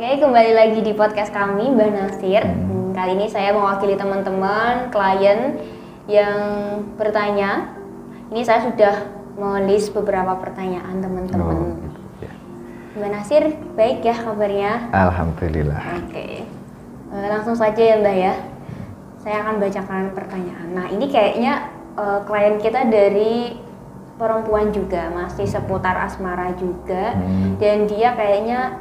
Oke, kembali lagi di podcast kami, Mbak Nasir. Hmm, kali ini saya mewakili teman-teman, klien yang bertanya. Ini saya sudah menulis beberapa pertanyaan teman-teman. Oh, gitu, ya. Mbak Nasir, baik ya kabarnya? Alhamdulillah. Oke, Eh, langsung saja ya Mbak ya. Saya akan bacakan pertanyaan. Nah, ini kayaknya eh, klien kita dari perempuan juga, masih seputar asmara juga, Hmm. dan dia kayaknya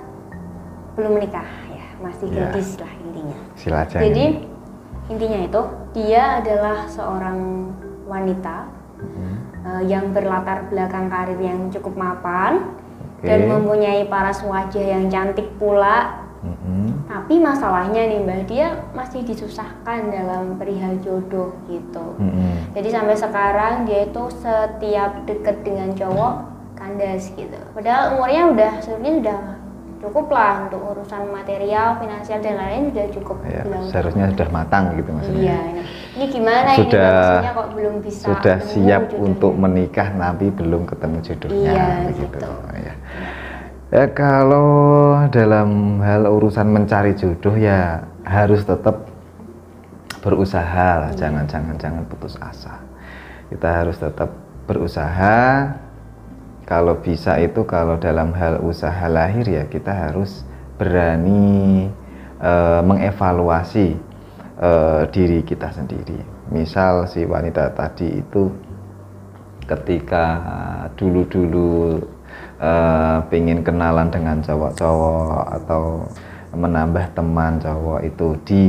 belum menikah ya, masih Ya. gadis lah intinya. Silajeng. Jadi intinya itu dia adalah seorang wanita Hmm. eh, yang berlatar belakang karir yang cukup mapan Oke. dan mempunyai paras wajah yang cantik pula Mm-mm. tapi masalahnya nih mbak dia masih disusahkan dalam perihal jodoh gitu. Mm-mm. Jadi sampai sekarang dia itu setiap deket dengan cowok kandas gitu. Padahal umurnya udah sebenarnya sudah cukup lah untuk urusan material, finansial dan lain-lain sudah cukup. Ya, seharusnya sudah matang gitu maksudnya. Iya. Ini, ini gimana ini Sudah maksudnya kok belum bisa sudah siap jodohnya? untuk menikah tapi belum ketemu jodohnya Iya, begitu. gitu. Ya. Ya kalau dalam hal urusan mencari jodoh ya harus tetap berusaha lah, jangan jangan jangan putus asa. Kita harus tetap berusaha. Kalau bisa itu kalau dalam hal usaha lahir ya kita harus berani eh, mengevaluasi eh, diri kita sendiri. Misal si wanita tadi itu ketika dulu-dulu eh, pengen kenalan dengan cowok-cowok atau menambah teman cowok itu di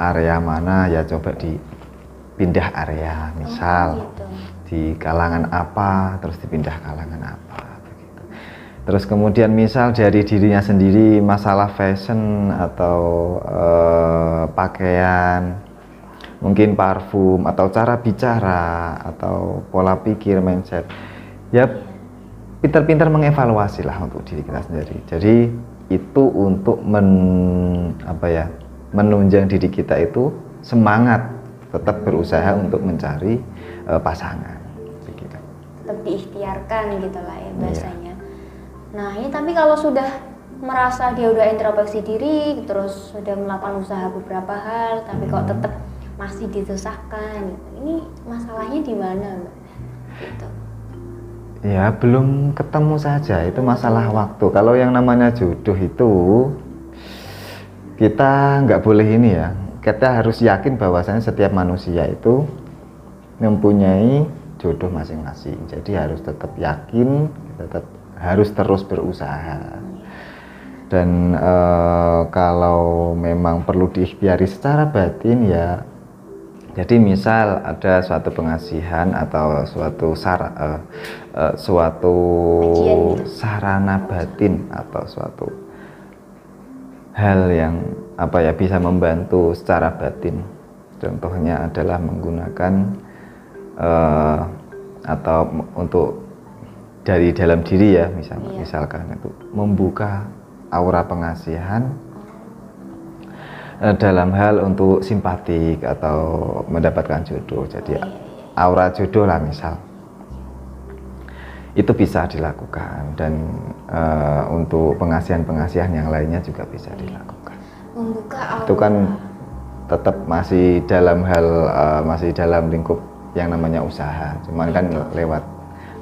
area mana ya coba dipindah area misal gitu. Di kalangan apa terus dipindah kalangan apa begitu. Terus kemudian misal dari dirinya sendiri masalah fashion atau eh, pakaian mungkin parfum atau cara bicara atau pola pikir mindset ya pintar-pintar mengevaluasi lah untuk diri kita sendiri jadi itu untuk men apa ya menunjang diri kita itu semangat tetap berusaha untuk mencari eh, pasangan tetap diikhtiarkan gitu lah Iya. ya bahasanya. Nah ini tapi kalau sudah merasa dia udah introspeksi diri, terus sudah melakukan usaha beberapa hal, tapi kok tetap masih disusahkan, gitu. ini masalahnya di mana mbak? Gitu. Ya belum ketemu saja itu masalah waktu. Kalau yang namanya jodoh itu kita nggak boleh ini ya. Kita harus yakin bahwasanya setiap manusia itu mempunyai jodoh masing-masing. Jadi harus tetap yakin, tetap harus terus berusaha. Dan eh, kalau memang perlu diikhtiari secara batin ya jadi misal ada suatu pengasihan atau suatu sara, eh, eh, suatu gitu. sarana batin atau suatu hal yang apa ya bisa membantu secara batin. Contohnya adalah menggunakan eh, atau untuk dari dalam diri ya misal, Iya. misalkan itu membuka aura pengasihan eh, dalam hal untuk simpatik atau mendapatkan jodoh. Jadi iya, aura jodoh lah misal. Itu bisa dilakukan dan eh, untuk pengasihan-pengasihan yang lainnya juga bisa dilakukan. Membuka aura. Itu kan tetap masih dalam hal eh, masih dalam lingkup yang namanya usaha. Cuman kan lewat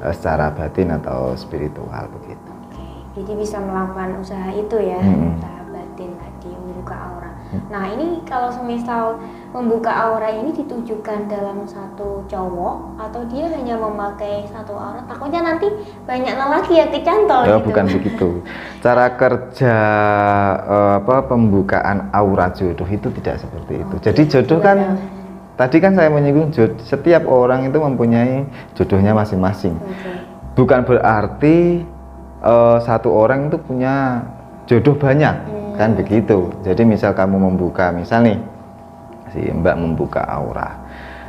eh, secara batin atau spiritual begitu. Oke, jadi bisa melakukan usaha itu ya, usaha batin tadi membuka aura. Nah ini kalau semisal membuka aura ini ditujukan dalam satu cowok atau dia hanya memakai satu aura, takutnya nanti banyak lelaki yang kecantol Oh, gitu. bukan begitu. Cara kerja eh, apa pembukaan aura jodoh itu tidak seperti itu. Jadi jodoh kan tadi kan saya menyinggung setiap orang itu mempunyai jodohnya masing-masing. Oke. Bukan berarti eh, satu orang itu punya jodoh banyak kan begitu. Jadi misal kamu membuka, misal nih si Mbak membuka aura.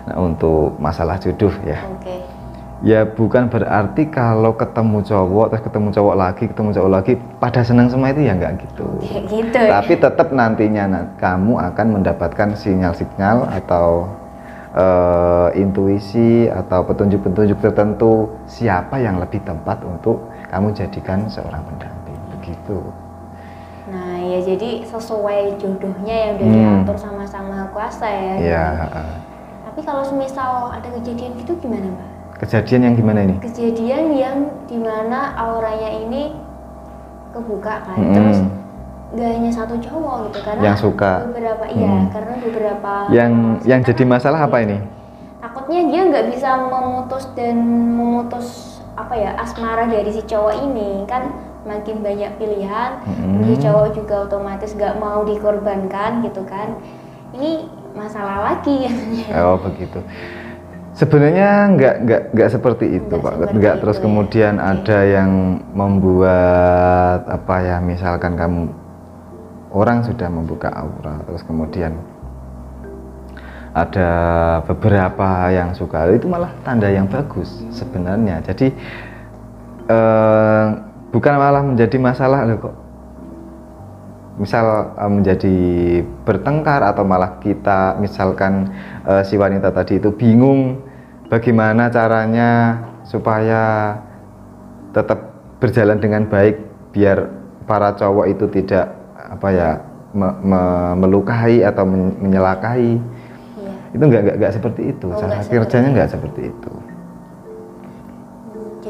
Nah, untuk masalah jodoh ya. Oke. Ya bukan berarti kalau ketemu cowok terus ketemu cowok lagi ketemu cowok lagi pada senang semua itu ya nggak gitu. Gitu. Tapi tetap nantinya na- kamu akan mendapatkan sinyal-sinyal atau eh, intuisi atau petunjuk-petunjuk tertentu siapa yang lebih tepat untuk kamu jadikan seorang pendamping begitu. Nah ya jadi sesuai jodohnya yang udah Hmm. diatur sama sama kuasa ya. Iya. Tapi kalau semisal ada kejadian gitu gimana mbak? Kejadian yang gimana ini? Kejadian yang di mana auranya ini kebuka kan, Mm-mm. terus nggak hanya satu cowok gitu karena Yang suka. beberapa iya Mm. karena beberapa Yang yang jadi kan masalah apa ini? takutnya dia nggak bisa memutus dan memutus apa ya asmara dari si cowok ini kan makin banyak pilihan Mm-mm. si cowok juga otomatis nggak mau dikorbankan gitu kan ini masalah lagi Oh begitu. Sebenarnya nggak nggak nggak seperti itu Nggak pak. seperti Nggak itu terus ya. kemudian ada yang membuat apa ya misalkan kamu orang sudah membuka aura terus kemudian ada beberapa yang suka itu malah tanda yang bagus sebenarnya. Jadi eh, bukan malah menjadi masalah loh kok misal eh, menjadi bertengkar atau malah kita misalkan eh, si wanita tadi itu bingung bagaimana caranya supaya tetap berjalan dengan baik biar para cowok itu tidak apa ya me- me- melukai atau men- menyelakai Iya. itu nggak nggak seperti itu. Oh, cara kerjanya nggak seperti itu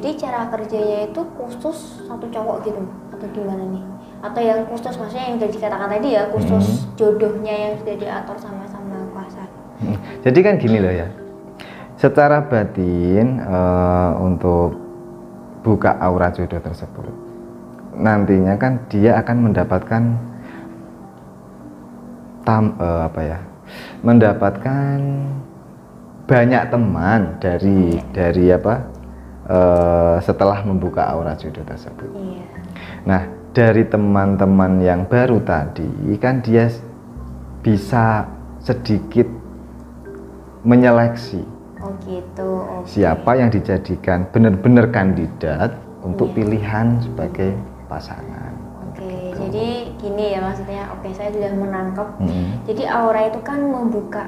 jadi cara kerjanya itu khusus satu cowok gitu atau gimana nih atau yang khusus maksudnya yang udah dikatakan tadi ya khusus Hmm. jodohnya yang sudah diatur sama-sama kuasa Hmm. Jadi kan gini loh ya, secara batin eh, untuk buka aura jodoh tersebut, nantinya kan dia akan mendapatkan tam eh, apa ya, mendapatkan banyak teman dari dari apa eh, setelah membuka aura jodoh tersebut. iya Nah, dari teman-teman yang baru tadi kan dia bisa sedikit menyeleksi oh gitu oke. siapa yang dijadikan benar-benar kandidat untuk Iya. pilihan sebagai pasangan. Oke, jadi gini ya maksudnya. Oke, saya sudah menangkap. Mm. Jadi aura itu kan membuka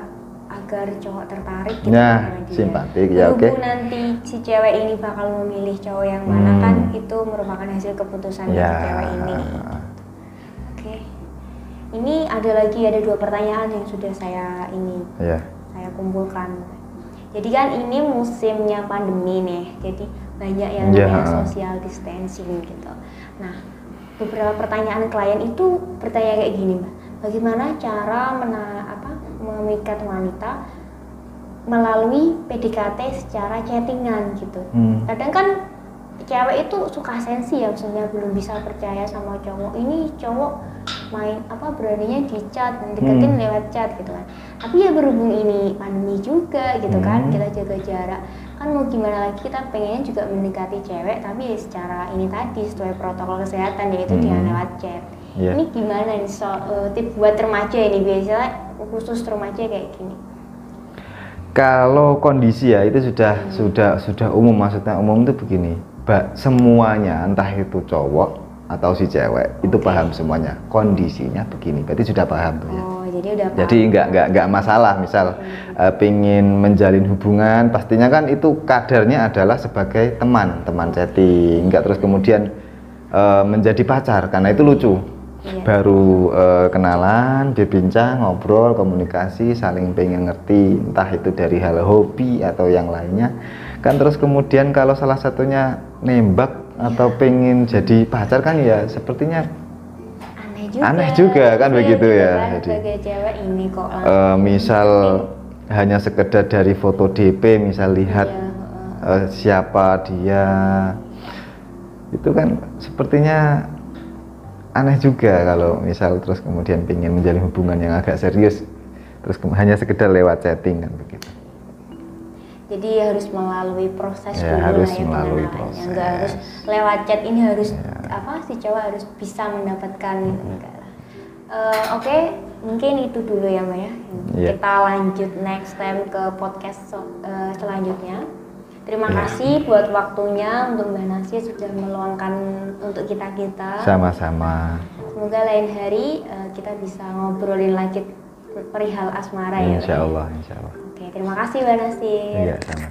agar cowok tertarik gitu Nah, sama dia. simpatik, ya, oke. Berhubung nanti si cewek ini bakal memilih cowok yang mana Hmm. kan itu merupakan hasil keputusan Ya. dari cewek ini. Oke. Ini ada lagi ada dua pertanyaan yang sudah saya ini Ya. saya kumpulkan. Jadi kan ini musimnya pandemi nih, jadi banyak yang Ya. namanya social distancing gitu. Nah, beberapa pertanyaan klien itu bertanya kayak gini, Mbak. Bagaimana cara mena memikat wanita melalui PDKT secara chattingan gitu. Hmm. Kadang kan cewek itu suka sensi ya, maksudnya belum bisa percaya sama cowok. Ini cowok main apa beraninya di chat, deketin Hmm. lewat chat gitu kan. Tapi ya berhubung ini pandemi juga gitu kan, Hmm. kita jaga jarak. Kan mau gimana lagi kita pengennya juga mendekati cewek tapi secara ini tadi sesuai protokol kesehatan yaitu Hmm. dengan lewat chat. Iya. Ini gimana nih so, eh, tips buat remaja ini biasanya khusus remaja kayak gini. Kalau kondisi ya itu sudah sudah sudah umum maksudnya umum itu begini, Mbak, semuanya entah itu cowok atau si cewek itu Oke. paham semuanya kondisinya begini, berarti sudah paham tuh ya. Oh, jadi udah paham. Jadi nggak nggak nggak masalah misal eh, pingin menjalin hubungan pastinya kan itu kadarnya adalah sebagai teman teman chatting nggak terus kemudian eh, menjadi pacar karena itu lucu Iya. baru eh, kenalan berbincang ngobrol komunikasi saling pengen ngerti entah itu dari hal hobi atau yang lainnya. Kan terus kemudian kalau salah satunya nembak atau pengen jadi pacar kan ya sepertinya aneh juga. Aneh juga kan Saya begitu juga ya, kan jadi. cewek ini kok langsung misal hanya sekedar dari foto DP misal lihat Iya, eh, siapa dia. Itu kan sepertinya aneh juga kalau misal terus kemudian ingin menjalin hubungan yang agak serius terus hanya sekedar lewat chatting kan begitu. Jadi harus melalui proses Ya, dulu harus ya melalui proses. nggak harus lewat chat ini harus Ya. apa si cowok harus bisa mendapatkan gitu enggak lah. Eh, oke mungkin itu dulu ya mbak ya. Kita lanjut next time ke podcast so- eh, selanjutnya terima Iya. kasih buat waktunya untuk mbak Nasya sudah meluangkan untuk kita kita. Sama-sama. Semoga lain hari eh, kita bisa ngobrolin lagi perihal asmara ya. Insya Allah insya Allah. Oke, terima kasih Mbak Nasir. iya sama